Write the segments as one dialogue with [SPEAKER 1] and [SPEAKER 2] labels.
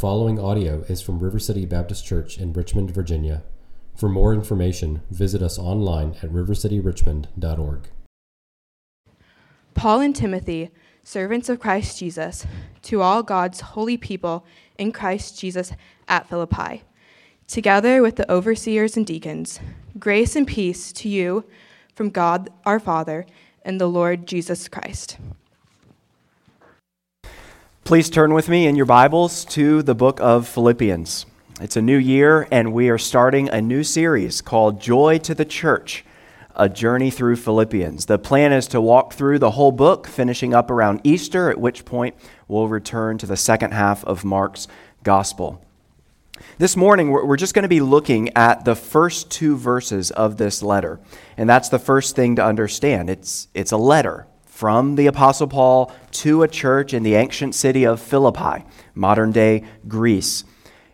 [SPEAKER 1] following audio is from River City Baptist Church in Richmond, Virginia. For more information, visit us online at rivercityrichmond.org.
[SPEAKER 2] Paul and Timothy, servants of Christ Jesus, to all God's holy people in Christ Jesus at Philippi, together with the overseers and deacons, grace and peace to you from God our Father and the Lord Jesus Christ.
[SPEAKER 3] Please turn with me in your Bibles to the book of Philippians. It's a new year, and we are starting a new series called Joy to the Church A Journey Through Philippians. The plan is to walk through the whole book, finishing up around Easter, at which point we'll return to the second half of Mark's Gospel. This morning, we're just going to be looking at the first two verses of this letter. And that's the first thing to understand. It's, it's a letter from the Apostle Paul to a church in the ancient city of Philippi, modern day Greece.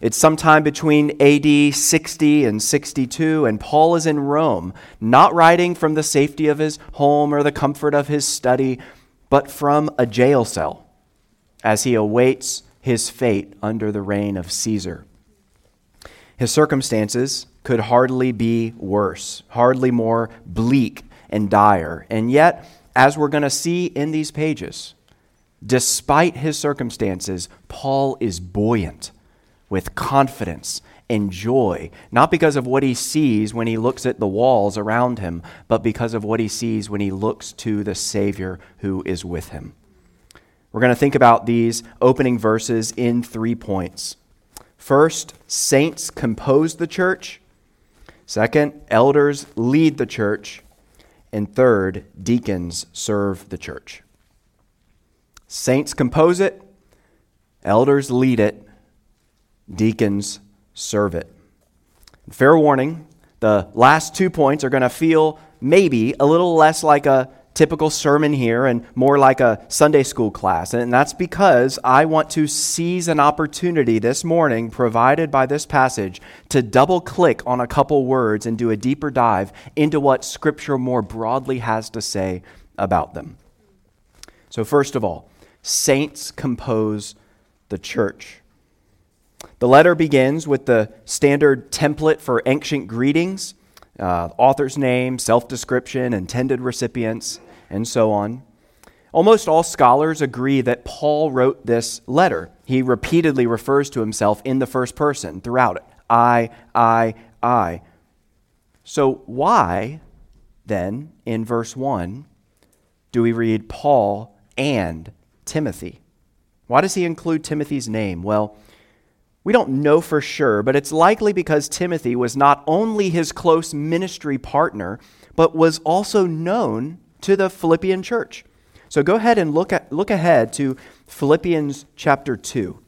[SPEAKER 3] It's sometime between AD 60 and 62, and Paul is in Rome, not writing from the safety of his home or the comfort of his study, but from a jail cell as he awaits his fate under the reign of Caesar. His circumstances could hardly be worse, hardly more bleak and dire, and yet as we're going to see in these pages, despite his circumstances, Paul is buoyant with confidence and joy, not because of what he sees when he looks at the walls around him, but because of what he sees when he looks to the Savior who is with him. We're going to think about these opening verses in three points. First, saints compose the church. Second, elders lead the church. And third, deacons serve the church. Saints compose it, elders lead it, deacons serve it. Fair warning, the last two points are going to feel maybe a little less like a typical sermon here and more like a Sunday school class. And that's because I want to seize an opportunity this morning provided by this passage to double click on a couple words and do a deeper dive into what Scripture more broadly has to say about them. So, first of all, saints compose the church. The letter begins with the standard template for ancient greetings. Uh, author's name, self description, intended recipients and so on. Almost all scholars agree that Paul wrote this letter. He repeatedly refers to himself in the first person throughout it I, I, I. So, why then, in verse 1, do we read Paul and Timothy? Why does he include Timothy's name? Well, we don't know for sure, but it's likely because Timothy was not only his close ministry partner, but was also known to the Philippian church. So go ahead and look, at, look ahead to Philippians chapter 2.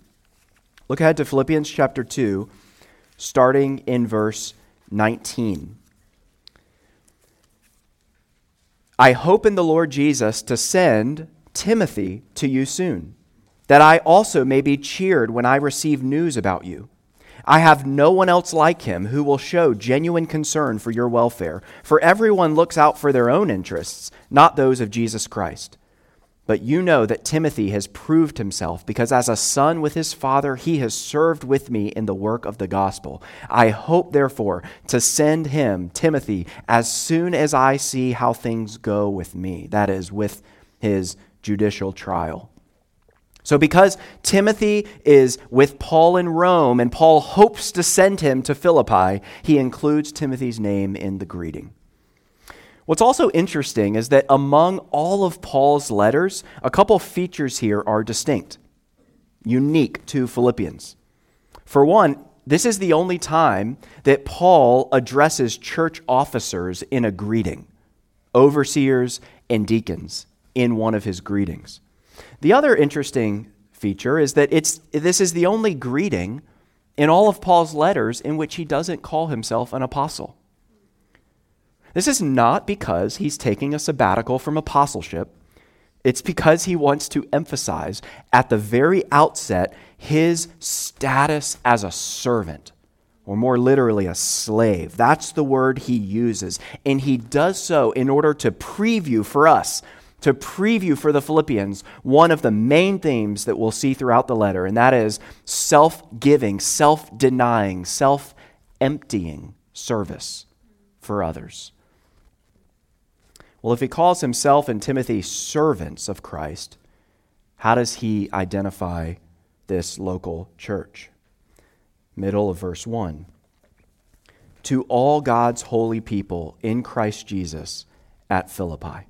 [SPEAKER 3] Look ahead to Philippians chapter 2, starting in verse 19. I hope in the Lord Jesus to send Timothy to you soon, that I also may be cheered when I receive news about you. I have no one else like him who will show genuine concern for your welfare, for everyone looks out for their own interests, not those of Jesus Christ. But you know that Timothy has proved himself, because as a son with his father, he has served with me in the work of the gospel. I hope, therefore, to send him, Timothy, as soon as I see how things go with me, that is, with his judicial trial. So, because Timothy is with Paul in Rome and Paul hopes to send him to Philippi, he includes Timothy's name in the greeting. What's also interesting is that among all of Paul's letters, a couple features here are distinct, unique to Philippians. For one, this is the only time that Paul addresses church officers in a greeting, overseers and deacons, in one of his greetings. The other interesting feature is that it's, this is the only greeting in all of Paul's letters in which he doesn't call himself an apostle. This is not because he's taking a sabbatical from apostleship. It's because he wants to emphasize at the very outset his status as a servant, or more literally, a slave. That's the word he uses. And he does so in order to preview for us to preview for the Philippians one of the main themes that we'll see throughout the letter, and that is self giving, self denying, self emptying service for others. Well, if he calls himself and Timothy servants of Christ, how does he identify this local church? Middle of verse 1. To all God's holy people in Christ Jesus at Philippi.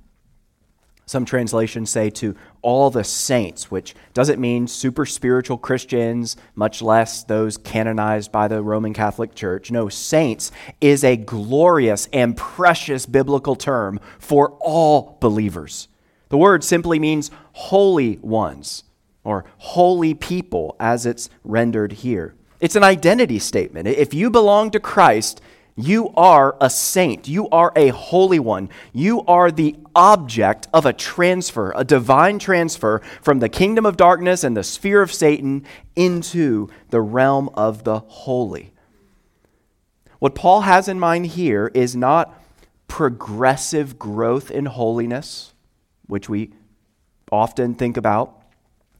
[SPEAKER 3] Some translations say to all the saints, which doesn't mean super spiritual Christians, much less those canonized by the Roman Catholic Church. No, saints is a glorious and precious biblical term for all believers. The word simply means holy ones or holy people as it's rendered here. It's an identity statement. If you belong to Christ, you are a saint. You are a holy one. You are the object of a transfer, a divine transfer from the kingdom of darkness and the sphere of Satan into the realm of the holy. What Paul has in mind here is not progressive growth in holiness, which we often think about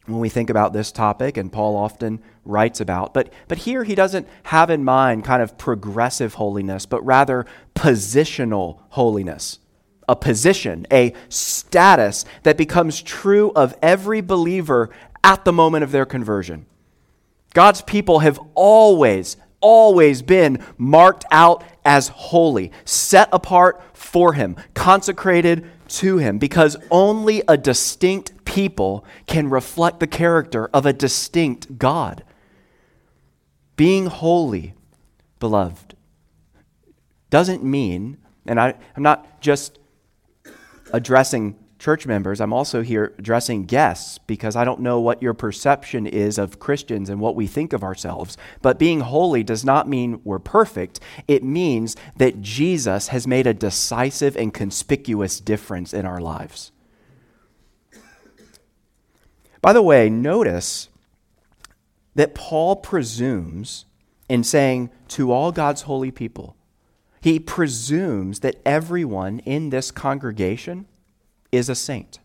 [SPEAKER 3] when we think about this topic, and Paul often writes about. But, but here he doesn't have in mind kind of progressive holiness, but rather positional holiness. A position, a status that becomes true of every believer at the moment of their conversion. God's people have always, always been marked out as holy, set apart for Him, consecrated to him because only a distinct people can reflect the character of a distinct God. Being holy, beloved, doesn't mean, and I, am not just addressing church members, I'm also here addressing guests because I don't know what your perception is of Christians and what we think of ourselves. But being holy does not mean we're perfect, it means that Jesus has made a decisive and conspicuous difference in our lives. By the way, notice that Paul presumes in saying to all God's holy people, he presumes that everyone in this congregation is a saint,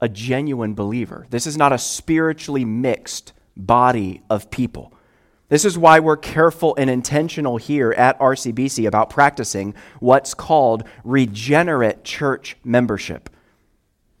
[SPEAKER 3] a genuine believer. This is not a spiritually mixed body of people. This is why we're careful and intentional here at RCBC about practicing what's called regenerate church membership,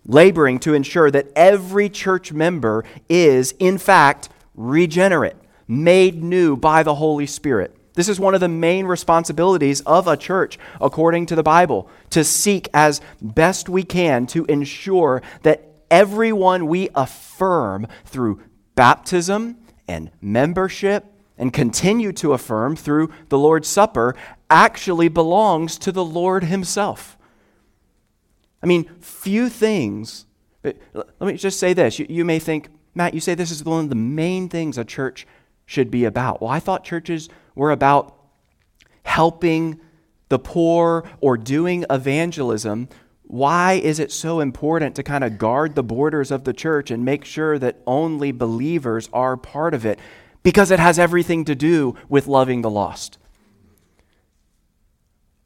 [SPEAKER 3] laboring to ensure that every church member is, in fact, regenerate, made new by the Holy Spirit. This is one of the main responsibilities of a church, according to the Bible, to seek as best we can to ensure that everyone we affirm through baptism and membership and continue to affirm through the Lord's Supper actually belongs to the Lord Himself. I mean, few things. But Let me just say this. You, you may think, Matt, you say this is one of the main things a church should be about. Well, I thought churches were about helping the poor or doing evangelism. Why is it so important to kind of guard the borders of the church and make sure that only believers are part of it? Because it has everything to do with loving the lost.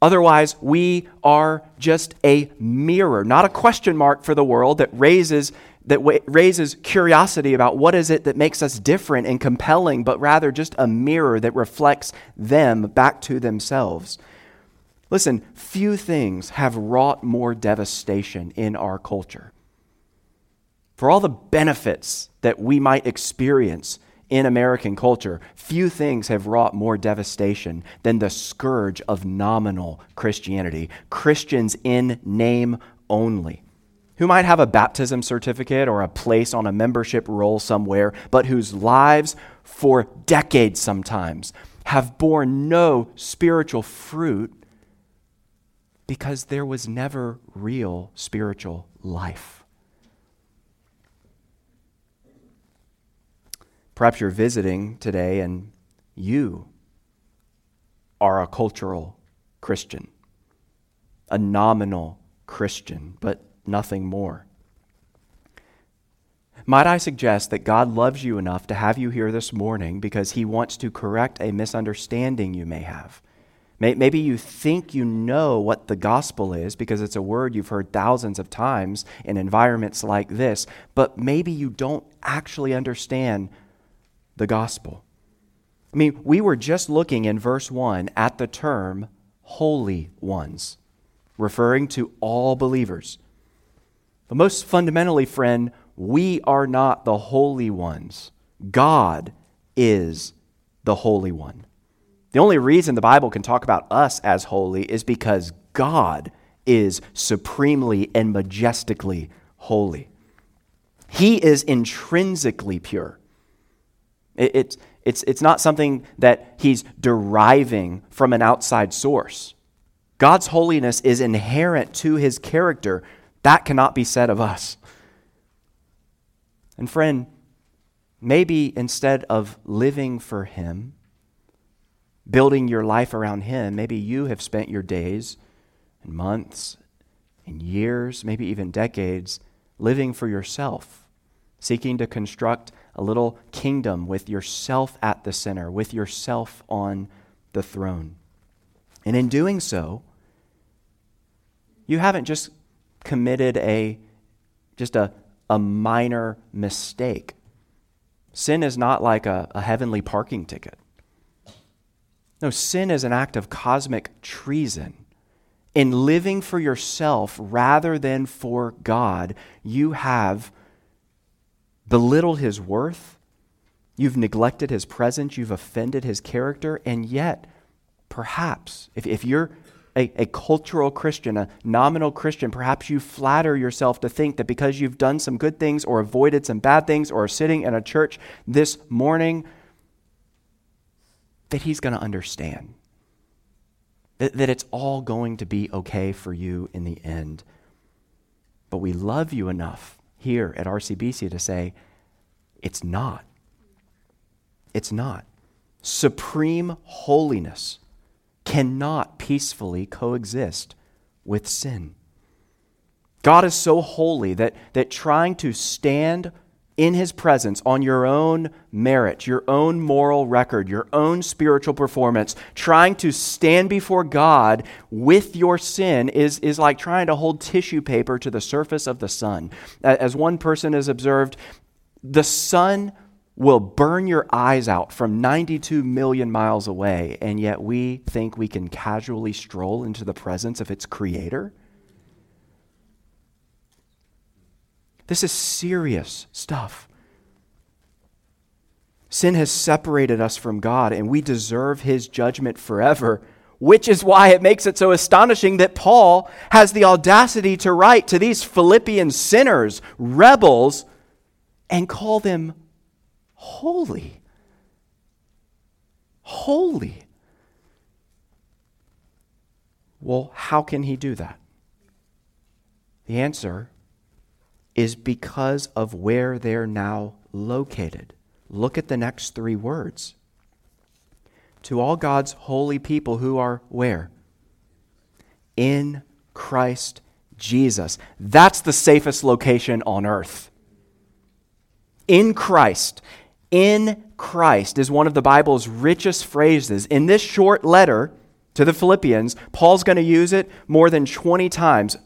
[SPEAKER 3] Otherwise, we are just a mirror, not a question mark for the world that raises that raises curiosity about what is it that makes us different and compelling, but rather just a mirror that reflects them back to themselves. Listen, few things have wrought more devastation in our culture. For all the benefits that we might experience in American culture, few things have wrought more devastation than the scourge of nominal Christianity. Christians in name only who might have a baptism certificate or a place on a membership roll somewhere, but whose lives for decades sometimes have borne no spiritual fruit because there was never real spiritual life. Perhaps you're visiting today and you are a cultural Christian, a nominal Christian, but nothing more. Might I suggest that God loves you enough to have you here this morning because he wants to correct a misunderstanding you may have? Maybe you think you know what the gospel is because it's a word you've heard thousands of times in environments like this, but maybe you don't actually understand the gospel. I mean, we were just looking in verse 1 at the term holy ones, referring to all believers. But most fundamentally, friend, we are not the holy ones. God is the Holy One. The only reason the Bible can talk about us as holy is because God is supremely and majestically holy. He is intrinsically pure. It, it's, it's, it's not something that he's deriving from an outside source. God's holiness is inherent to his character. That cannot be said of us. And, friend, maybe instead of living for him, building your life around Him, maybe you have spent your days and months and years, maybe even decades, living for yourself, seeking to construct a little kingdom with yourself at the center, with yourself on the throne. And in doing so, you haven't just committed a just a, a minor mistake. Sin is not like a, a heavenly parking ticket. No, sin is an act of cosmic treason. In living for yourself rather than for God, you have belittled his worth, you've neglected his presence, you've offended his character, and yet, perhaps, if, if you're a, a, cultural Christian, a nominal Christian, perhaps you flatter yourself to think that because you've done some good things or avoided some bad things or are sitting in a church this morning that He's going to understand. That, that it's all going to be okay for you in the end. But we love you enough here at RCBC to say, it's not. It's not. Supreme holiness cannot peacefully coexist with sin. God is so holy that, that trying to stand in his presence on your own merit, your own moral record, your own spiritual performance, trying to stand before God with your sin is, is like trying to hold tissue paper to the surface of the sun. As one person has observed, the sun will burn your eyes out from 92 million miles away, and yet we think we can casually stroll into the presence of its creator? This is serious stuff. Sin has separated us from God, and we deserve his judgment forever, which is why it makes it so astonishing that Paul has the audacity to write to these Philippian sinners, rebels, and call them holy. Holy. Well, how can he do that? The answer is because of where they're now located. Look at the next three words. To all God's holy people who are where? In Christ Jesus. That's the safest location on earth. In Christ. In Christ is one of the Bible's richest phrases. In this short letter to the Philippians, Paul's going to use it more than 20 times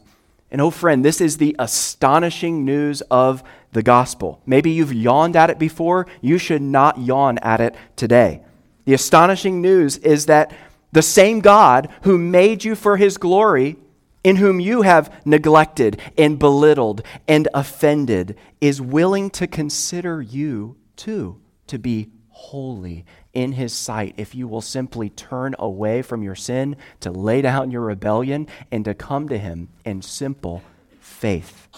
[SPEAKER 3] and oh, friend, this is the astonishing news of the gospel. Maybe you've yawned at it before. You should not yawn at it today. The astonishing news is that the same God who made you for his glory, in whom you have neglected and belittled and offended, is willing to consider you too to be holy in his sight if you will simply turn away from your sin, to lay down your rebellion, and to come to him in simple faith.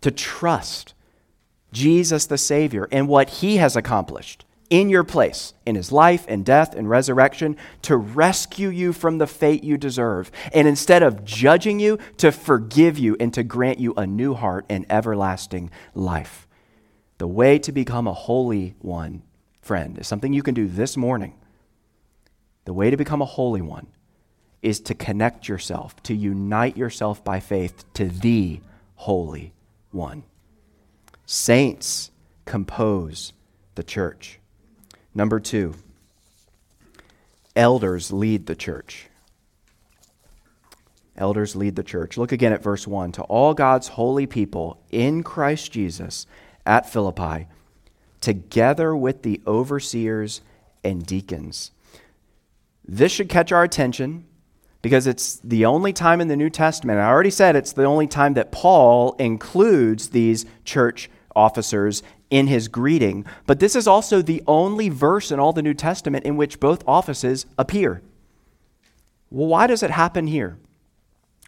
[SPEAKER 3] To trust Jesus the Savior and what he has accomplished in your place, in his life and death and resurrection, to rescue you from the fate you deserve. And instead of judging you, to forgive you and to grant you a new heart and everlasting life. The way to become a holy one friend, is something you can do this morning. The way to become a holy one is to connect yourself, to unite yourself by faith to the Holy One. Saints compose the church. Number two, elders lead the church. Elders lead the church. Look again at verse 1. To all God's holy people in Christ Jesus at Philippi, together with the overseers and deacons. This should catch our attention because it's the only time in the New Testament, I already said it's the only time that Paul includes these church officers in his greeting, but this is also the only verse in all the New Testament in which both offices appear. Well, why does it happen here?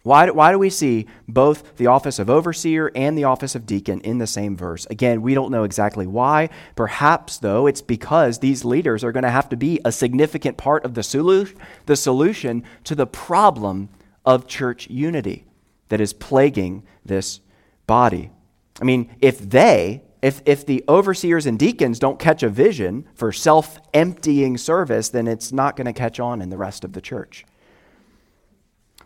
[SPEAKER 3] Why, why do we see both the office of overseer and the office of deacon in the same verse? Again, we don't know exactly why. Perhaps, though, it's because these leaders are going to have to be a significant part of the, solu- the solution to the problem of church unity that is plaguing this body. I mean, if they, if, if the overseers and deacons don't catch a vision for self emptying service, then it's not going to catch on in the rest of the church.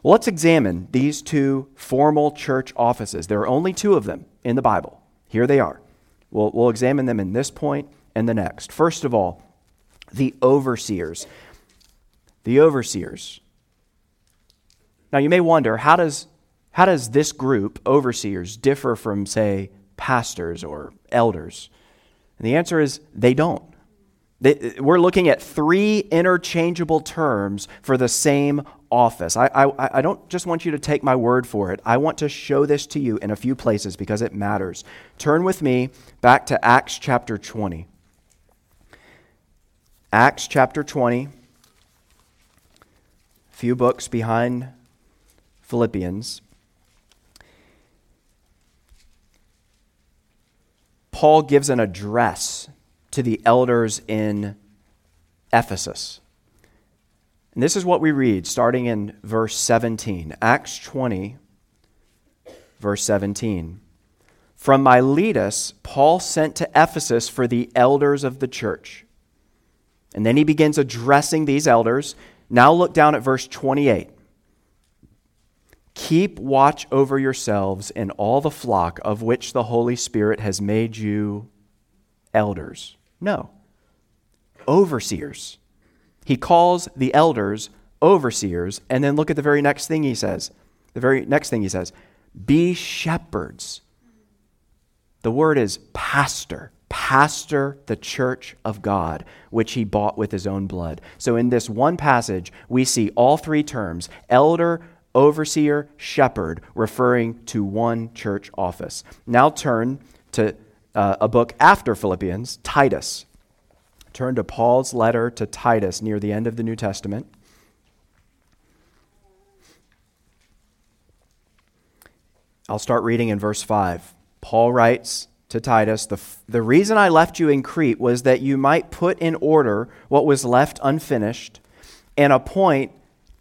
[SPEAKER 3] Well, let's examine these two formal church offices. There are only two of them in the Bible. Here they are. We'll, we'll examine them in this point and the next. First of all, the overseers. The overseers. Now, you may wonder how does, how does this group, overseers, differ from, say, pastors or elders? And the answer is they don't. We're looking at three interchangeable terms for the same office. I, I, I don't just want you to take my word for it. I want to show this to you in a few places because it matters. Turn with me back to Acts chapter 20. Acts chapter 20, a few books behind Philippians. Paul gives an address to the elders in Ephesus. And this is what we read starting in verse 17. Acts 20, verse 17. From Miletus, Paul sent to Ephesus for the elders of the church. And then he begins addressing these elders. Now look down at verse 28. Keep watch over yourselves and all the flock of which the Holy Spirit has made you elders. No, overseers. He calls the elders overseers, and then look at the very next thing he says. The very next thing he says be shepherds. The word is pastor. Pastor the church of God, which he bought with his own blood. So, in this one passage, we see all three terms elder, overseer, shepherd, referring to one church office. Now turn to uh, a book after Philippians, Titus. Turn to Paul's letter to Titus near the end of the New Testament. I'll start reading in verse 5. Paul writes to Titus the, the reason I left you in Crete was that you might put in order what was left unfinished and appoint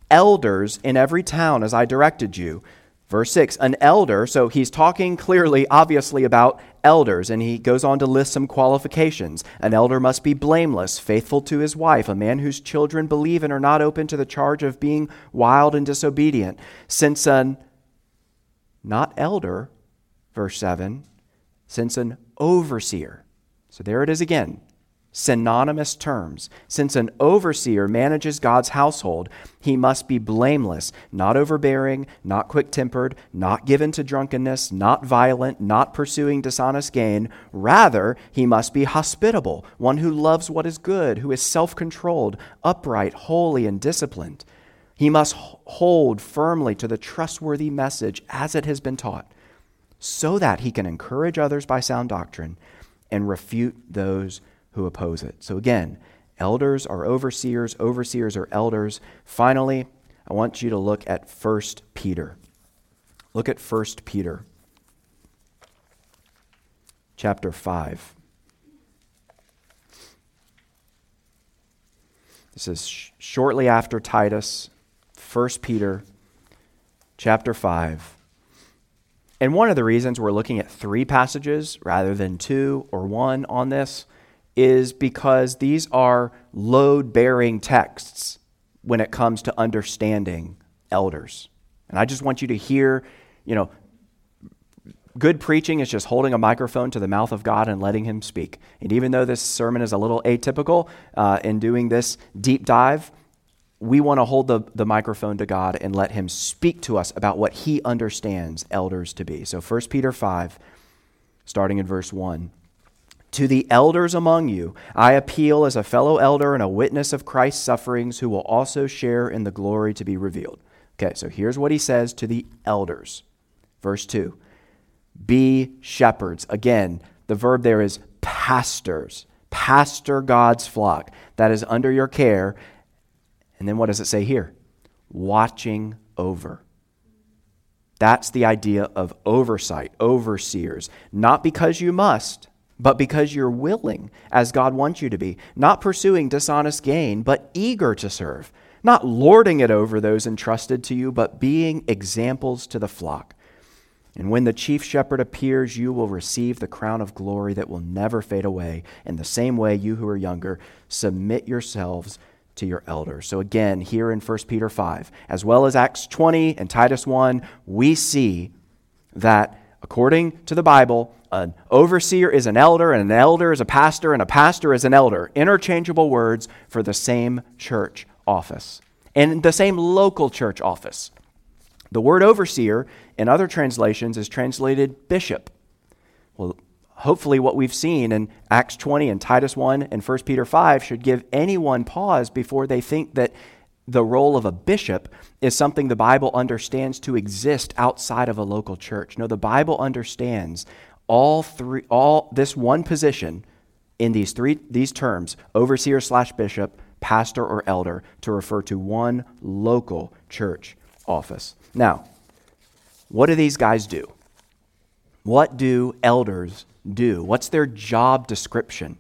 [SPEAKER 3] elders in every town as I directed you. Verse 6, an elder, so he's talking clearly, obviously, about elders, and he goes on to list some qualifications. An elder must be blameless, faithful to his wife, a man whose children believe and are not open to the charge of being wild and disobedient. Since an, not elder, verse 7, since an overseer, so there it is again, synonymous terms. Since an overseer manages God's household, he must be blameless, not overbearing, not quick tempered, not given to drunkenness, not violent, not pursuing dishonest gain. Rather, he must be hospitable, one who loves what is good, who is self controlled, upright, holy, and disciplined. He must hold firmly to the trustworthy message as it has been taught, so that he can encourage others by sound doctrine and refute those who oppose it. So again, elders are overseers, overseers are elders. Finally, I want you to look at 1 Peter. Look at 1 Peter chapter 5. This is sh- shortly after Titus, 1 Peter chapter 5. And one of the reasons we're looking at three passages rather than two or one on this is because these are load bearing texts when it comes to understanding elders. And I just want you to hear, you know, good preaching is just holding a microphone to the mouth of God and letting Him speak. And even though this sermon is a little atypical uh, in doing this deep dive, we want to hold the, the microphone to God and let Him speak to us about what He understands elders to be. So 1 Peter 5, starting in verse 1. To the elders among you, I appeal as a fellow elder and a witness of Christ's sufferings, who will also share in the glory to be revealed. Okay, so here's what he says to the elders. Verse 2 Be shepherds. Again, the verb there is pastors. Pastor God's flock that is under your care and then what does it say here? Watching over. That's the idea of oversight, overseers. Not because you must, but because you're willing, as God wants you to be. Not pursuing dishonest gain, but eager to serve. Not lording it over those entrusted to you, but being examples to the flock. And when the chief shepherd appears, you will receive the crown of glory that will never fade away. In the same way, you who are younger, submit yourselves to your elders. So, again, here in 1 Peter 5, as well as Acts 20 and Titus 1, we see that according to the Bible, an overseer is an elder, and an elder is a pastor, and a pastor is an elder. Interchangeable words for the same church office and the same local church office. The word overseer in other translations is translated bishop. Well, hopefully what we've seen in Acts 20 and Titus 1 and 1 Peter 5 should give anyone pause before they think that the role of a bishop is something the Bible understands to exist outside of a local church. No, the Bible understands all three all this one position in these three these terms, overseer slash bishop, pastor or elder, to refer to one local church office. Now, what do these guys do? What do elders do? What's their job description?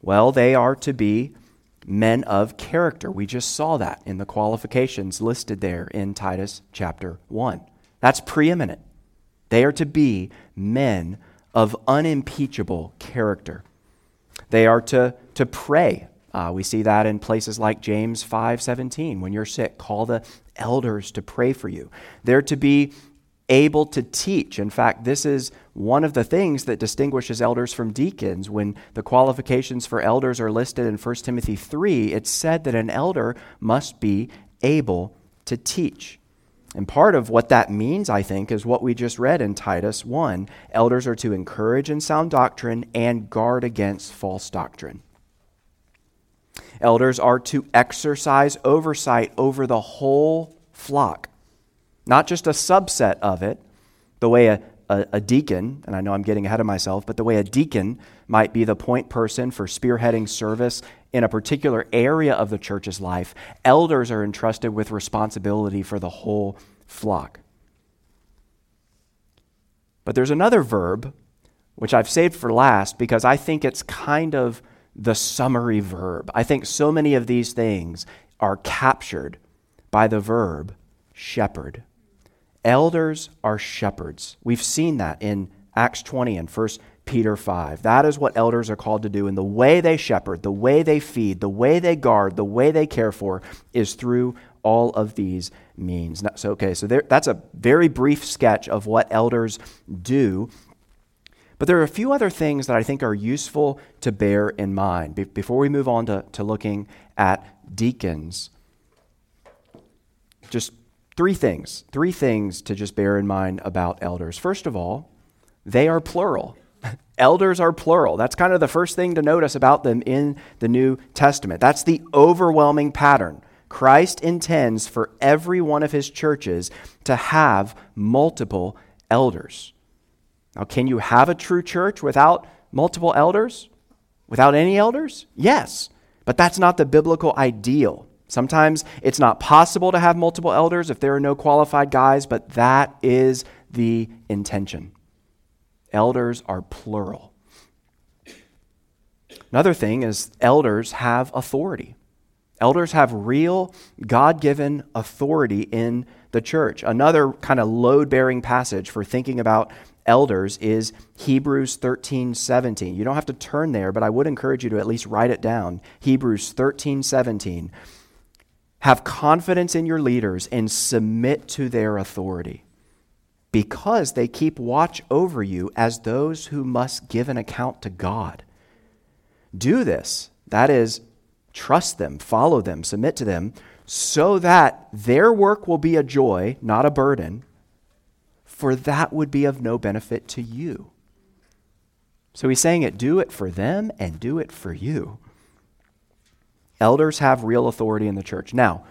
[SPEAKER 3] Well, they are to be men of character. We just saw that in the qualifications listed there in Titus chapter 1. That's preeminent. They are to be men of unimpeachable character. They are to, to pray. Uh, we see that in places like James 5:17. When you're sick, call the elders to pray for you. They're to be able to teach. In fact, this is one of the things that distinguishes elders from deacons. When the qualifications for elders are listed in 1 Timothy 3, it's said that an elder must be able to teach. And part of what that means, I think, is what we just read in Titus 1. Elders are to encourage in sound doctrine and guard against false doctrine. Elders are to exercise oversight over the whole flock not just a subset of it, the way a, a, a, deacon, and I know I'm getting ahead of myself, but the way a deacon might be the point person for spearheading service in a particular area of the church's life, elders are entrusted with responsibility for the whole flock. But there's another verb, which I've saved for last because I think it's kind of the summary verb. I think so many of these things are captured by the verb shepherd. Elders are shepherds. We've seen that in Acts 20 and 1 Peter 5. That is what elders are called to do. And the way they shepherd, the way they feed, the way they guard, the way they care for is through all of these means. So, okay, so there, that's a very brief sketch of what elders do. But there are a few other things that I think are useful to bear in mind Be- before we move on to, to looking at deacons. Just three things, three things to just bear in mind about elders. First of all, they are plural. Elders are plural. That's kind of the first thing to notice about them in the New Testament. That's the overwhelming pattern. Christ intends for every one of his churches to have multiple elders. Now, can you have a true church without multiple elders? Without any elders? Yes, but that's not the biblical ideal. Sometimes it's not possible to have multiple elders if there are no qualified guys, but that is the intention. Elders are plural. Another thing is elders have authority. Elders have real God given authority in the church. Another kind of load bearing passage for thinking about elders is Hebrews 13 17. You don't have to turn there, but I would encourage you to at least write it down. Hebrews 13 17. Have confidence in your leaders and submit to their authority because they keep watch over you as those who must give an account to God. Do this, that is, trust them, follow them, submit to them, so that their work will be a joy, not a burden, for that would be of no benefit to you. So he's saying it do it for them and do it for you. Elders have real authority in the church. Now,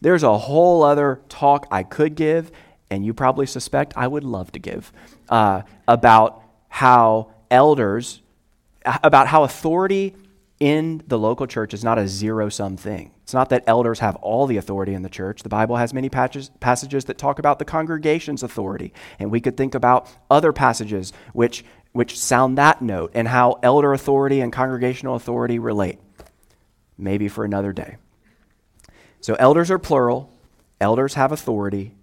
[SPEAKER 3] there's a whole other talk I could give, and you probably suspect I would love to give, uh, about how elders, about how authority in the local church is not a zero sum thing. It's not that elders have all the authority in the church. The Bible has many passages that talk about the congregation's authority. And we could think about other passages which, which sound that note and how elder authority and congregational authority relate. Maybe for another day. So, elders are plural, elders have authority,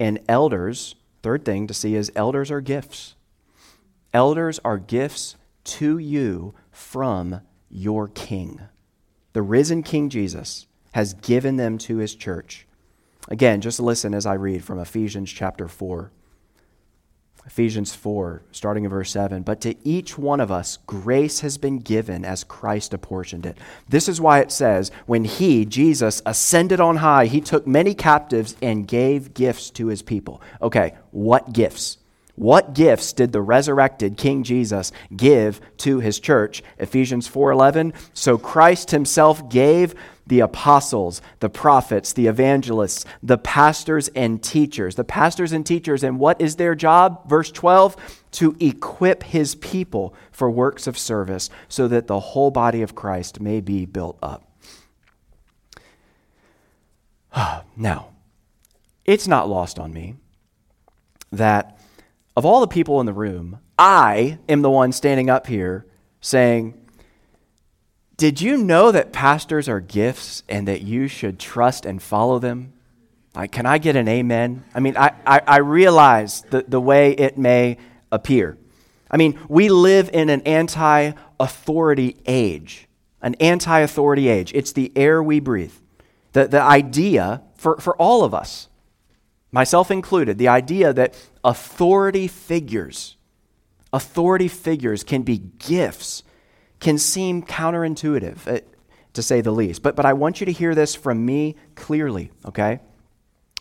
[SPEAKER 3] and elders, third thing to see is elders are gifts. Elders are gifts to you from your King. The risen King Jesus has given them to his church. Again, just listen as I read from Ephesians chapter 4. Ephesians 4, starting in verse 7. But to each one of us, grace has been given as Christ apportioned it. This is why it says, when he, Jesus, ascended on high, he took many captives and gave gifts to his people. Okay, what gifts? What gifts did the resurrected King Jesus give to his church? Ephesians 4:11. So Christ himself gave the apostles, the prophets, the evangelists, the pastors and teachers. The pastors and teachers and what is their job? Verse 12, to equip his people for works of service so that the whole body of Christ may be built up. now, it's not lost on me that of all the people in the room, I am the one standing up here saying, Did you know that pastors are gifts and that you should trust and follow them? Like, can I get an amen? I mean, I, I, I realize the, the way it may appear. I mean, we live in an anti authority age, an anti authority age. It's the air we breathe. The, the idea for, for all of us myself included, the idea that authority figures, authority figures can be gifts, can seem counterintuitive, uh, to say the least. But, but I want you to hear this from me clearly, okay?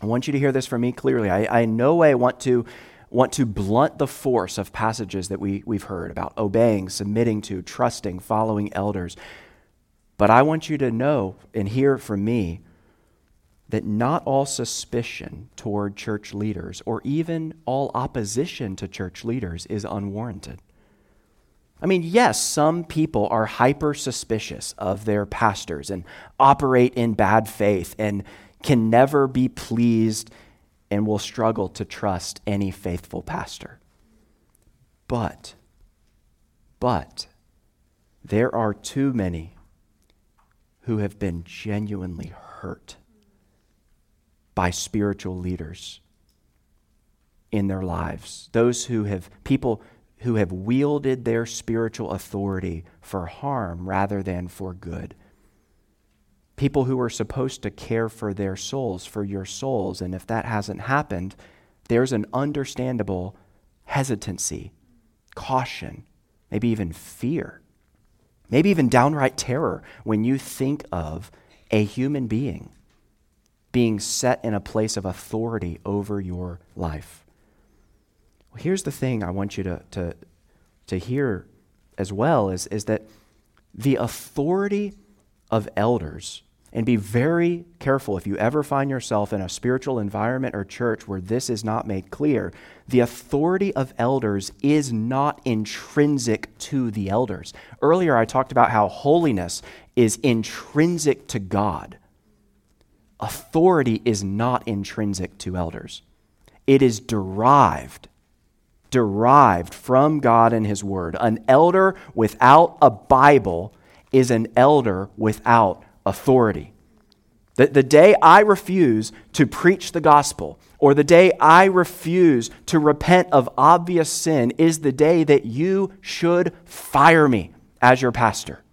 [SPEAKER 3] I want you to hear this from me clearly. I, I in no way want to, want to blunt the force of passages that we, we've heard about obeying, submitting to, trusting, following elders. But I want you to know and hear from me that not all suspicion toward church leaders or even all opposition to church leaders is unwarranted. I mean, yes, some people are hyper suspicious of their pastors and operate in bad faith and can never be pleased and will struggle to trust any faithful pastor. But, but, there are too many who have been genuinely hurt by spiritual leaders in their lives. Those who have, people who have wielded their spiritual authority for harm rather than for good. People who are supposed to care for their souls, for your souls. And if that hasn't happened, there's an understandable hesitancy, caution, maybe even fear, maybe even downright terror when you think of a human being being set in a place of authority over your life. Well, here's the thing I want you to, to, to hear as well is, is that the authority of elders, and be very careful if you ever find yourself in a spiritual environment or church where this is not made clear, the authority of elders is not intrinsic to the elders. Earlier, I talked about how holiness is intrinsic to God authority is not intrinsic to elders. It is derived, derived from God and His Word. An elder without a Bible is an elder without authority. The, the day I refuse to preach the gospel, or the day I refuse to repent of obvious sin, is the day that you should fire me as your pastor.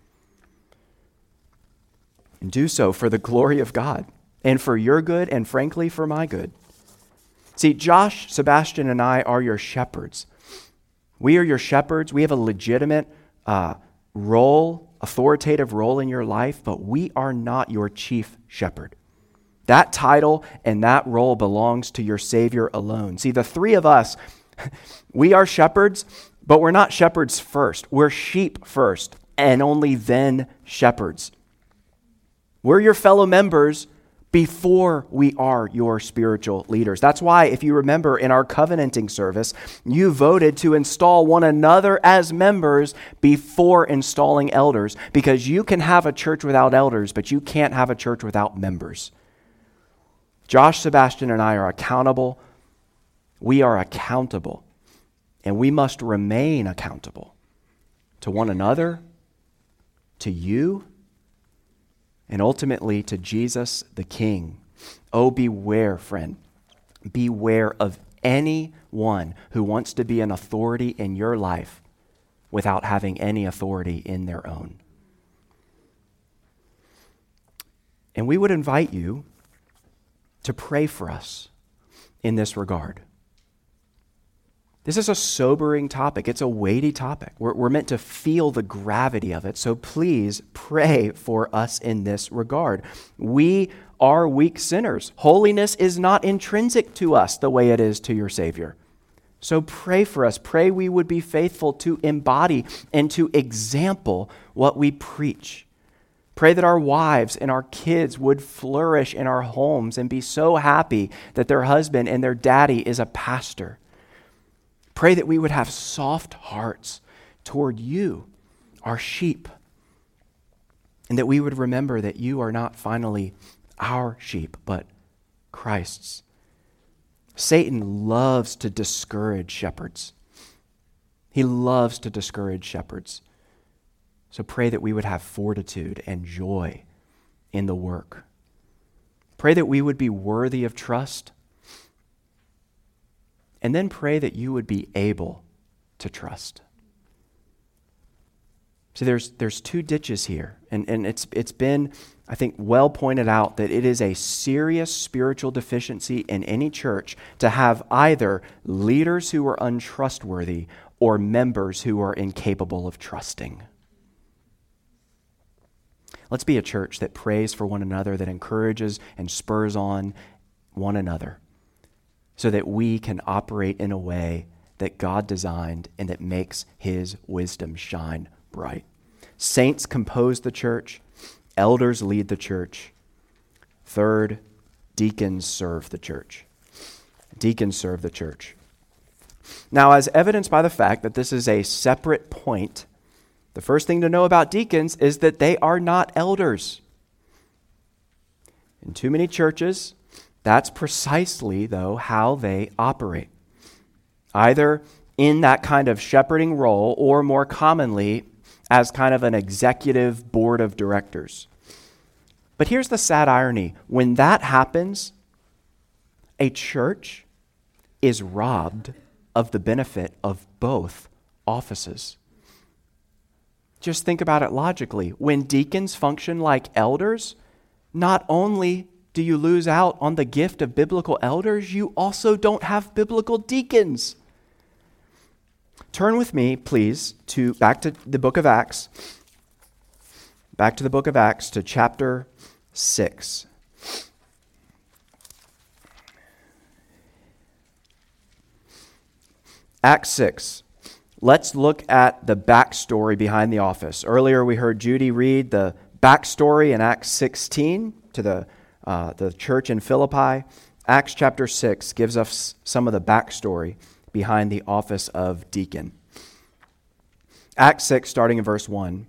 [SPEAKER 3] And do so for the glory of God and for your good, and frankly, for my good. See, Josh, Sebastian, and I are your shepherds. We are your shepherds. We have a legitimate uh, role authoritative role in your life, but we are not your chief shepherd. That title and that role belongs to your Savior alone. See, the three of us, we are shepherds, but we're not shepherds first. We're sheep first, and only then shepherds. We're your fellow members before we are your spiritual leaders. That's why, if you remember in our covenanting service, you voted to install one another as members before installing elders, because you can have a church without elders, but you can't have a church without members. Josh, Sebastian, and I are accountable. We are accountable, and we must remain accountable to one another, to you, and ultimately to Jesus the King. Oh, beware, friend. Beware of anyone who wants to be an authority in your life without having any authority in their own. And we would invite you to pray for us in this regard. This is a sobering topic. It's a weighty topic. We're, we're, meant to feel the gravity of it. So please pray for us in this regard. We are weak sinners. Holiness is not intrinsic to us the way it is to your Savior. So pray for us. Pray we would be faithful to embody and to example what we preach. Pray that our wives and our kids would flourish in our homes and be so happy that their husband and their daddy is a pastor. Pray that we would have soft hearts toward you, our sheep, and that we would remember that you are not finally our sheep, but Christ's. Satan loves to discourage shepherds. He loves to discourage shepherds. So pray that we would have fortitude and joy in the work. Pray that we would be worthy of trust and then pray that you would be able to trust. So there's, there's two ditches here, and, and it's, it's been, I think, well pointed out that it is a serious spiritual deficiency in any church to have either leaders who are untrustworthy or members who are incapable of trusting. Let's be a church that prays for one another, that encourages and spurs on one another so that we can operate in a way that God designed and that makes his wisdom shine bright. Saints compose the church, elders lead the church. Third, deacons serve the church. Deacons serve the church. Now, as evidenced by the fact that this is a separate point, the first thing to know about deacons is that they are not elders. In too many churches, that's precisely, though, how they operate. Either in that kind of shepherding role, or more commonly, as kind of an executive board of directors. But here's the sad irony when that happens, a church is robbed of the benefit of both offices. Just think about it logically. When deacons function like elders, not only do you lose out on the gift of biblical elders, you also don't have biblical deacons. Turn with me, please, to back to the book of Acts. Back to the book of Acts to chapter 6. Acts 6. Let's look at the backstory behind the office. Earlier, we heard Judy read the backstory in Acts 16 to the uh, the church in Philippi. Acts chapter 6 gives us some of the backstory behind the office of deacon. Acts 6, starting in verse 1.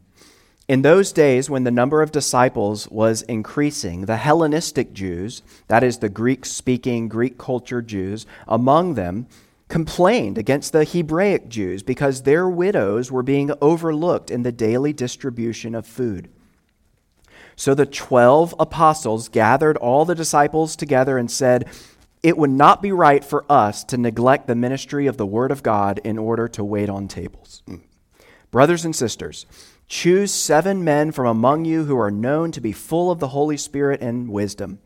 [SPEAKER 3] In those days, when the number of disciples was increasing, the Hellenistic Jews, that is, the Greek speaking, Greek culture Jews, among them, complained against the Hebraic Jews because their widows were being overlooked in the daily distribution of food. So the twelve apostles gathered all the disciples together and said, It would not be right for us to neglect the ministry of the Word of God in order to wait on tables. Mm. Brothers and sisters, choose seven men from among you who are known to be full of the Holy Spirit and wisdom.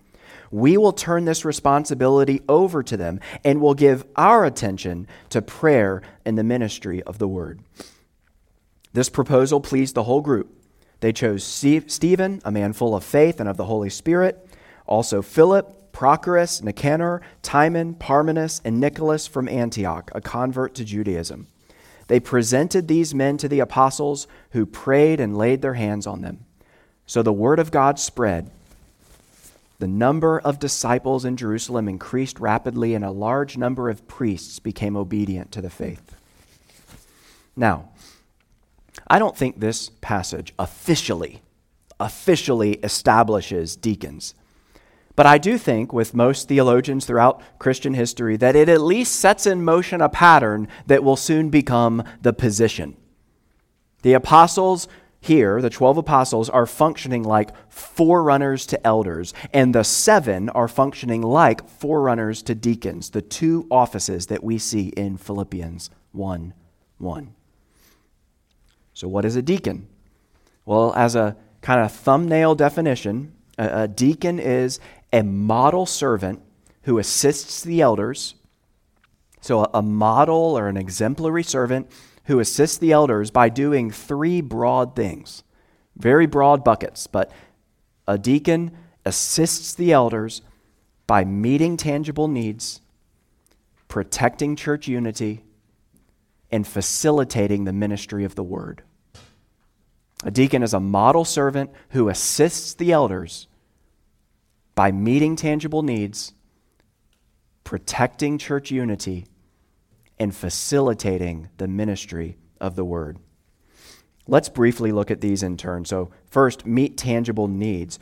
[SPEAKER 3] We will turn this responsibility over to them and will give our attention to prayer and the ministry of the Word. This proposal pleased the whole group. They chose Stephen, a man full of faith and of the Holy Spirit, also Philip, Prochorus, Nicanor, Timon, Parmenas, and Nicholas from Antioch, a convert to Judaism. They presented these men to the apostles, who prayed and laid their hands on them. So the word of God spread. The number of disciples in Jerusalem increased rapidly, and a large number of priests became obedient to the faith. Now, I don't think this passage officially, officially establishes deacons. But I do think, with most theologians throughout Christian history, that it at least sets in motion a pattern that will soon become the position. The apostles here, the 12 apostles, are functioning like forerunners to elders, and the seven are functioning like forerunners to deacons, the two offices that we see in Philippians 1 1. So, what is a deacon? Well, as a kind of thumbnail definition, a, a deacon is a model servant who assists the elders. So, a, a model or an exemplary servant who assists the elders by doing three broad things. Very broad buckets, but a deacon assists the elders by meeting tangible needs, protecting church unity, and facilitating the ministry of the word. A deacon is a model servant who assists the elders by meeting tangible needs, protecting church unity, and facilitating the ministry of the word. Let's briefly look at these in turn. So, first, meet tangible needs.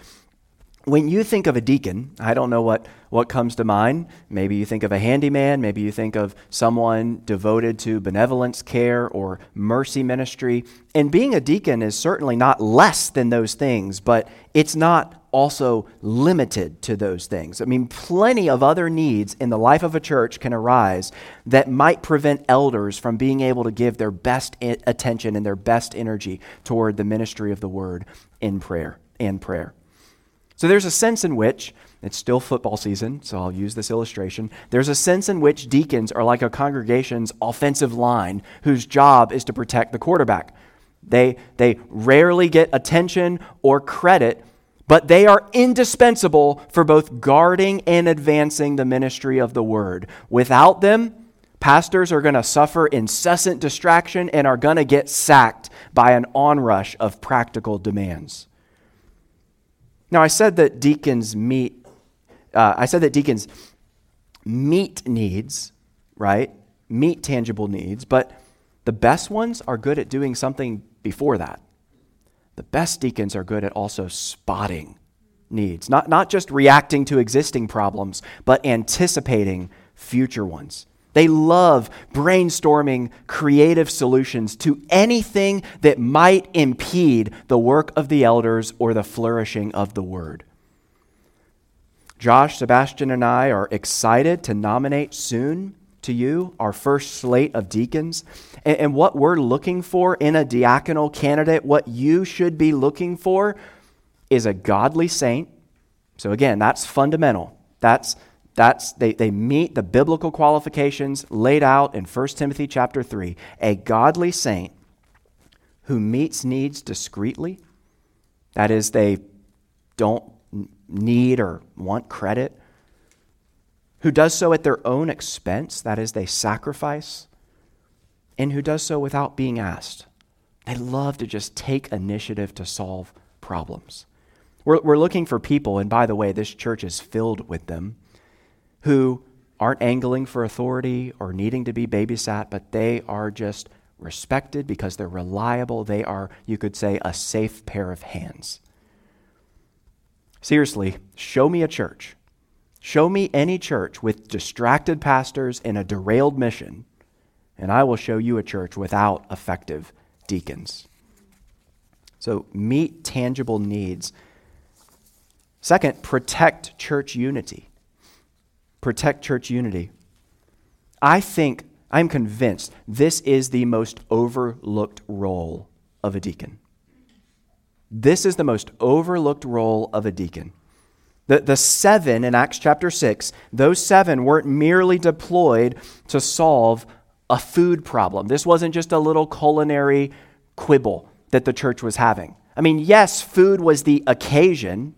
[SPEAKER 3] When you think of a deacon, I don't know what, what comes to mind. Maybe you think of a handyman, maybe you think of someone devoted to benevolence care or mercy ministry. And being a deacon is certainly not less than those things, but it's not also limited to those things. I mean, plenty of other needs in the life of a church can arise that might prevent elders from being able to give their best attention and their best energy toward the ministry of the word in prayer and prayer. So there's a sense in which, it's still football season, so I'll use this illustration. There's a sense in which deacons are like a congregation's offensive line whose job is to protect the quarterback. They, they rarely get attention or credit, but they are indispensable for both guarding and advancing the ministry of the word. Without them, pastors are going to suffer incessant distraction and are going to get sacked by an onrush of practical demands. Now, I said that deacons meet, uh, I said that deacons meet needs, right? Meet tangible needs, but the best ones are good at doing something before that. The best deacons are good at also spotting needs, not, not just reacting to existing problems, but anticipating future ones. They love brainstorming creative solutions to anything that might impede the work of the elders or the flourishing of the word. Josh, Sebastian, and I are excited to nominate soon to you our first slate of deacons. And, and what we're looking for in a diaconal candidate, what you should be looking for, is a godly saint. So, again, that's fundamental. That's that's, they, they meet the biblical qualifications laid out in 1 Timothy chapter 3. A godly saint who meets needs discreetly, that is, they don't need or want credit, who does so at their own expense, that is, they sacrifice, and who does so without being asked. They love to just take initiative to solve problems. We're, we're looking for people, and by the way, this church is filled with them who aren't angling for authority or needing to be babysat, but they are just respected because they're reliable. They are, you could say, a safe pair of hands. Seriously, show me a church. Show me any church with distracted pastors and a derailed mission, and I will show you a church without effective deacons. So, meet tangible needs. Second, protect church unity protect church unity. I think, I'm convinced, this is the most overlooked role of a deacon. This is the most overlooked role of a deacon. The, the seven in Acts chapter 6, those seven weren't merely deployed to solve a food problem. This wasn't just a little culinary quibble that the church was having. I mean, yes, food was the occasion,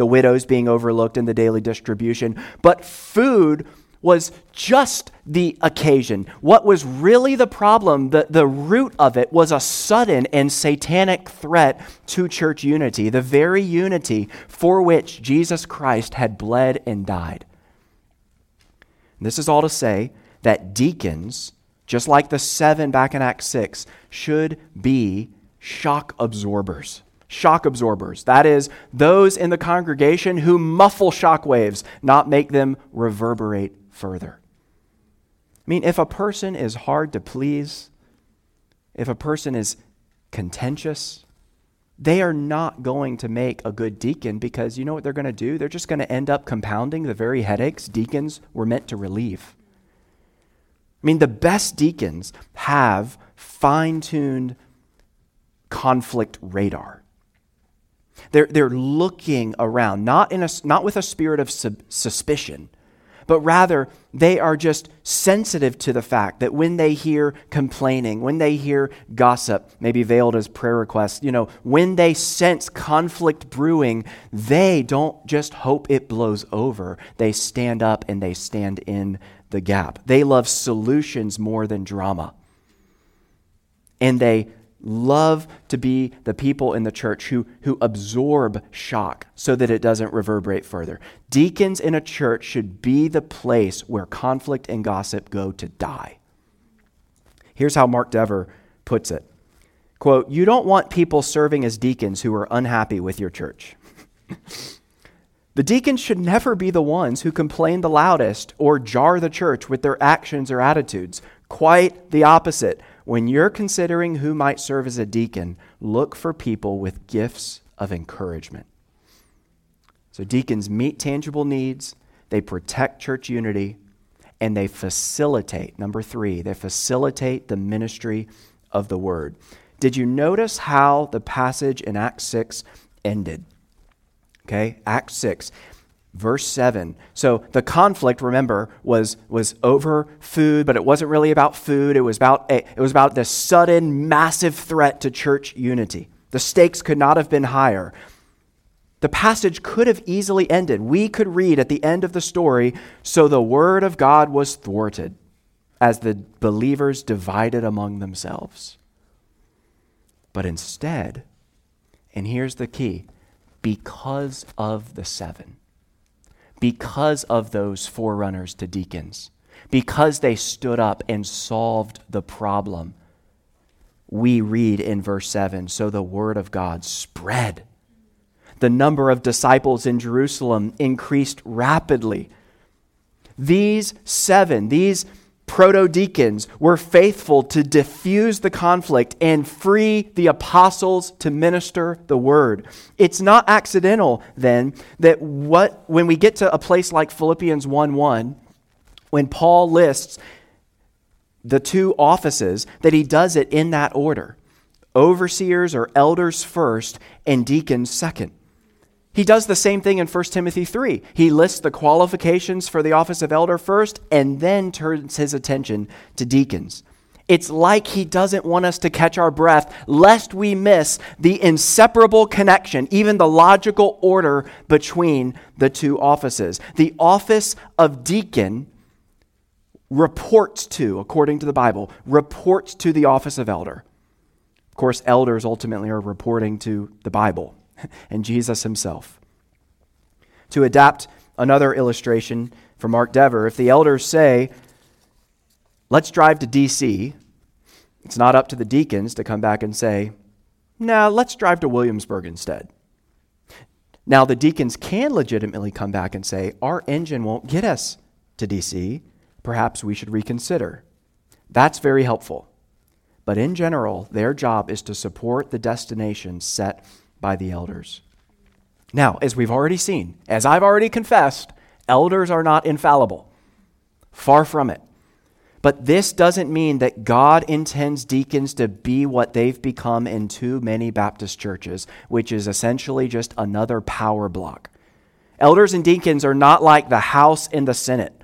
[SPEAKER 3] the widows being overlooked in the daily distribution, but food was just the occasion. What was really the problem, the, the root of it, was a sudden and satanic threat to church unity, the very unity for which Jesus Christ had bled and died. This is all to say that deacons, just like the seven back in Acts 6, should be shock absorbers. Shock absorbers. That is, those in the congregation who muffle shock waves, not make them reverberate further. I mean, if a person is hard to please, if a person is contentious, they are not going to make a good deacon because you know what they're going to do? They're just going to end up compounding the very headaches deacons were meant to relieve. I mean, the best deacons have fine tuned conflict radar. They're, they're looking around, not, in a, not with a spirit of sub- suspicion, but rather they are just sensitive to the fact that when they hear complaining, when they hear gossip, maybe veiled as prayer requests, you know, when they sense conflict brewing, they don't just hope it blows over. They stand up and they stand in the gap. They love solutions more than drama. And they love to be the people in the church who, who absorb shock so that it doesn't reverberate further. Deacons in a church should be the place where conflict and gossip go to die. Here's how Mark Dever puts it quote, You don't want people serving as deacons who are unhappy with your church. the deacons should never be the ones who complain the loudest or jar the church with their actions or attitudes. Quite the opposite. When you're considering who might serve as a deacon, look for people with gifts of encouragement. So, deacons meet tangible needs, they protect church unity, and they facilitate, number three, they facilitate the ministry of the word. Did you notice how the passage in Acts 6 ended? Okay, Acts 6 verse 7 so the conflict remember was was over food but it wasn't really about food. It was about a, it was about this sudden massive threat to church unity. The stakes could not have been higher. The passage could have easily ended. We could read at the end of the story so the word of god was thwarted as the believers divided among themselves. But instead and here's the key because of the seven because of those forerunners to deacons, because they stood up and solved the problem. We read in verse 7 so the word of God spread. The number of disciples in Jerusalem increased rapidly. These seven, these proto deacons were faithful to diffuse the conflict and free the apostles to minister the word. It's not accidental then that what when we get to a place like Philippians 1 1, when Paul lists the two offices, that he does it in that order overseers or elders first, and deacons second. He does the same thing in 1 Timothy 3. He lists the qualifications for the office of elder first and then turns his attention to deacons. It's like he doesn't want us to catch our breath lest we miss the inseparable connection, even the logical order between the two offices. The office of deacon reports to, according to the Bible, reports to the office of elder. Of course, elders ultimately are reporting to the Bible. and Jesus himself. To adapt another illustration from Mark Dever, if the elders say, let's drive to D.C., it's not up to the deacons to come back and say, now nah, let's drive to Williamsburg instead. Now, the deacons can legitimately come back and say, our engine won't get us to D.C., perhaps we should reconsider. That's very helpful. But in general, their job is to support the destination set by the elders. Now, as we've already seen, as I've already confessed, elders are not infallible. Far from it. But this doesn't mean that God intends deacons to be what they've become in too many Baptist churches, which is essentially just another power block. Elders and deacons are not like the House and the Senate.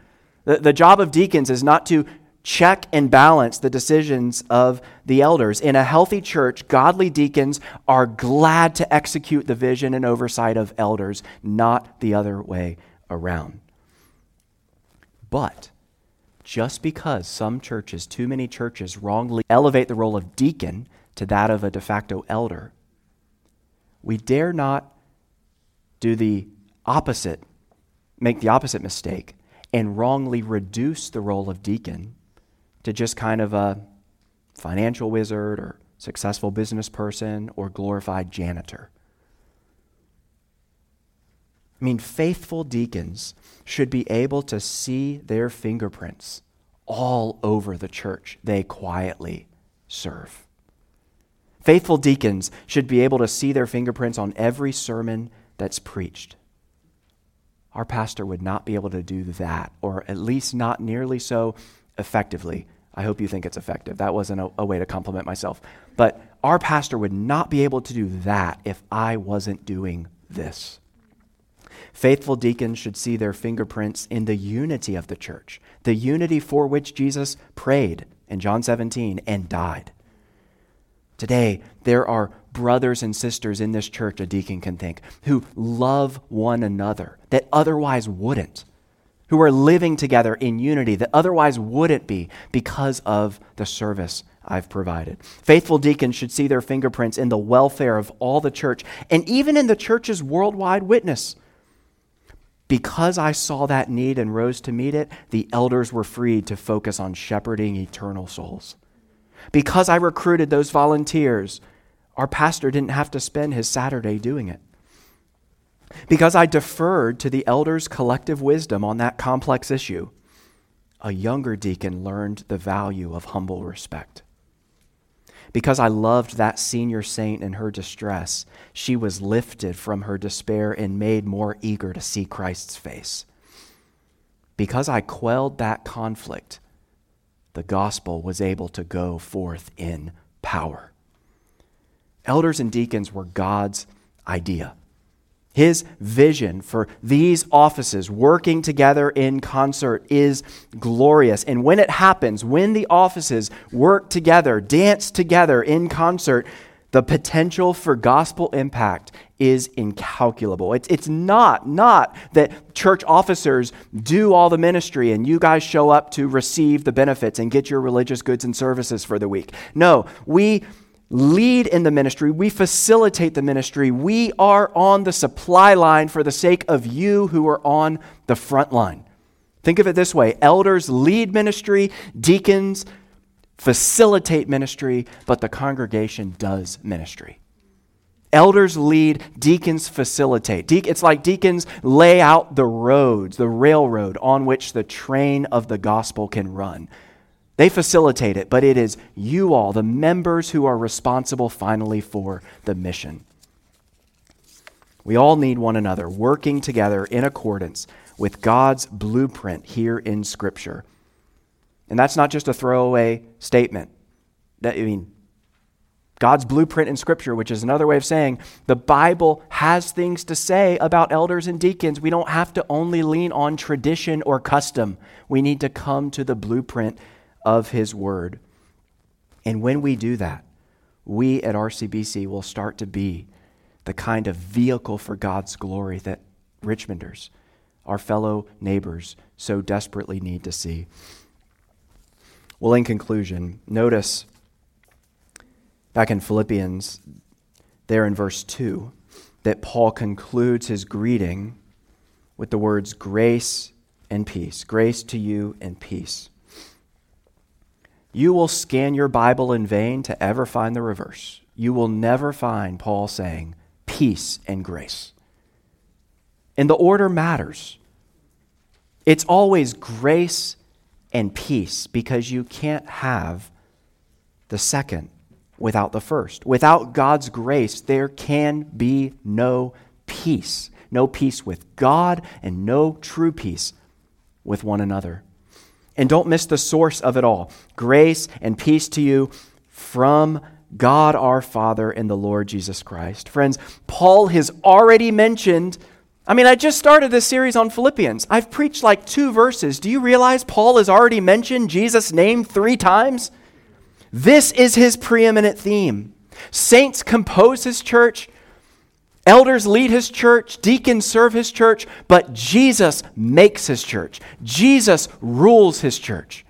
[SPEAKER 3] The, the job of deacons is not to check and balance the decisions of the elders. In a healthy church, godly deacons are glad to execute the vision and oversight of elders, not the other way around. But just because some churches, too many churches, wrongly elevate the role of deacon to that of a de facto elder, we dare not do the opposite, make the opposite mistake, and wrongly reduce the role of deacon to just kind of a financial wizard or successful business person or glorified janitor. I mean, faithful deacons should be able to see their fingerprints all over the church they quietly serve. Faithful deacons should be able to see their fingerprints on every sermon that's preached. Our pastor would not be able to do that, or at least not nearly so effectively. I hope you think it's effective. That wasn't a, a way to compliment myself. But our pastor would not be able to do that if I wasn't doing this. Faithful deacons should see their fingerprints in the unity of the church, the unity for which Jesus prayed in John 17 and died. Today, there are brothers and sisters in this church, a deacon can think, who love one another that otherwise wouldn't, who are living together in unity that otherwise wouldn't be because of the service I've provided. Faithful deacons should see their fingerprints in the welfare of all the church and even in the church's worldwide witness. Because I saw that need and rose to meet it, the elders were freed to focus on shepherding eternal souls. Because I recruited those volunteers, our pastor didn't have to spend his Saturday doing it. Because I deferred to the elders' collective wisdom on that complex issue, a younger deacon learned the value of humble respect. Because I loved that senior saint in her distress, she was lifted from her despair and made more eager to see Christ's face. Because I quelled that conflict, the gospel was able to go forth in power. Elders and deacons were God's idea. His vision for these offices working together in concert is glorious. And when it happens, when the offices work together, dance together in concert, the potential for gospel impact is incalculable. It's, it's not, not that church officers do all the ministry and you guys show up to receive the benefits and get your religious goods and services for the week. No, we lead in the ministry, we facilitate the ministry, we are on the supply line for the sake of you who are on the front line. Think of it this way elders lead ministry, deacons facilitate ministry, but the congregation does ministry. Elders lead, deacons facilitate. De- it's like deacons lay out the roads, the railroad on which the train of the gospel can run. They facilitate it, but it is you all, the members, who are responsible finally for the mission. We all need one another, working together in accordance with God's blueprint here in Scripture. And that's not just a throwaway statement. That, I mean, God's blueprint in Scripture, which is another way of saying the Bible has things to say about elders and deacons. We don't have to only lean on tradition or custom. We need to come to the blueprint of His Word. And when we do that, we at RCBC will start to be the kind of vehicle for God's glory that Richmonders, our fellow neighbors, so desperately need to see. Well, in conclusion, notice back in Philippians, there in verse 2, that Paul concludes his greeting with the words grace and peace. Grace to you and peace. You will scan your Bible in vain to ever find the reverse. You will never find Paul saying peace and grace. And the order matters. It's always grace and peace because you can't have the second without the first. Without God's grace, there can be no peace. No peace with God and no true peace with one another. And don't miss the source of it all grace and peace to you from God our Father and the Lord Jesus Christ. Friends, Paul has already mentioned I mean, I just started this series on Philippians. I've preached like two verses. Do you realize Paul has already mentioned Jesus' name three times? This is his preeminent theme. Saints compose his church, elders lead his church, deacons serve his church, but Jesus makes his church. Jesus rules his church.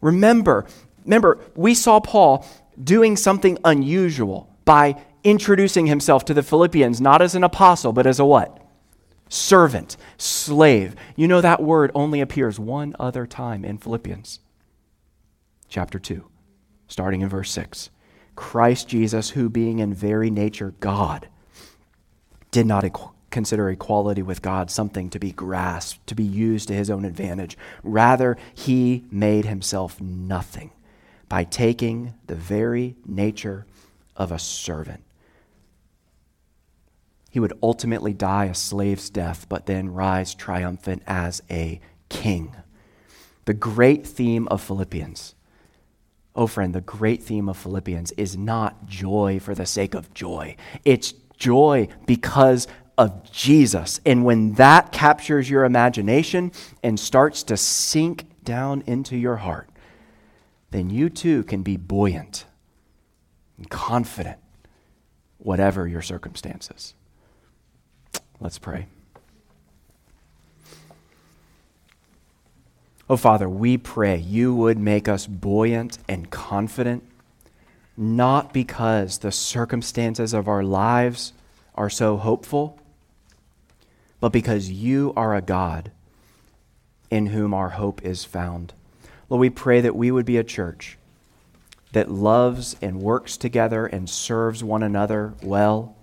[SPEAKER 3] Remember, remember, we saw Paul doing something unusual by introducing himself to the Philippians not as an apostle, but as a what? Servant, slave. You know that word only appears one other time in Philippians chapter 2, starting in verse 6. Christ Jesus, who being in very nature God, did not equ- consider equality with God something to be grasped, to be used to his own advantage. Rather, he made himself nothing by taking the very nature of a servant he would ultimately die a slave's death, but then rise triumphant as a king. The great theme of Philippians, oh friend, the great theme of Philippians is not joy for the sake of joy. It's joy because of Jesus. And when that captures your imagination and starts to sink down into your heart, then you too can be buoyant and confident, whatever your circumstances. Let's pray. Oh, Father, we pray you would make us buoyant and confident, not because the circumstances of our lives are so hopeful, but because you are a God in whom our hope is found. Lord, we pray that we would be a church that loves and works together and serves one another well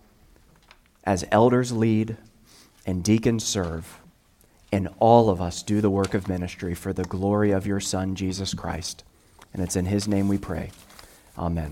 [SPEAKER 3] as elders lead and deacons serve, and all of us do the work of ministry for the glory of your Son, Jesus Christ. And it's in his name we pray. Amen.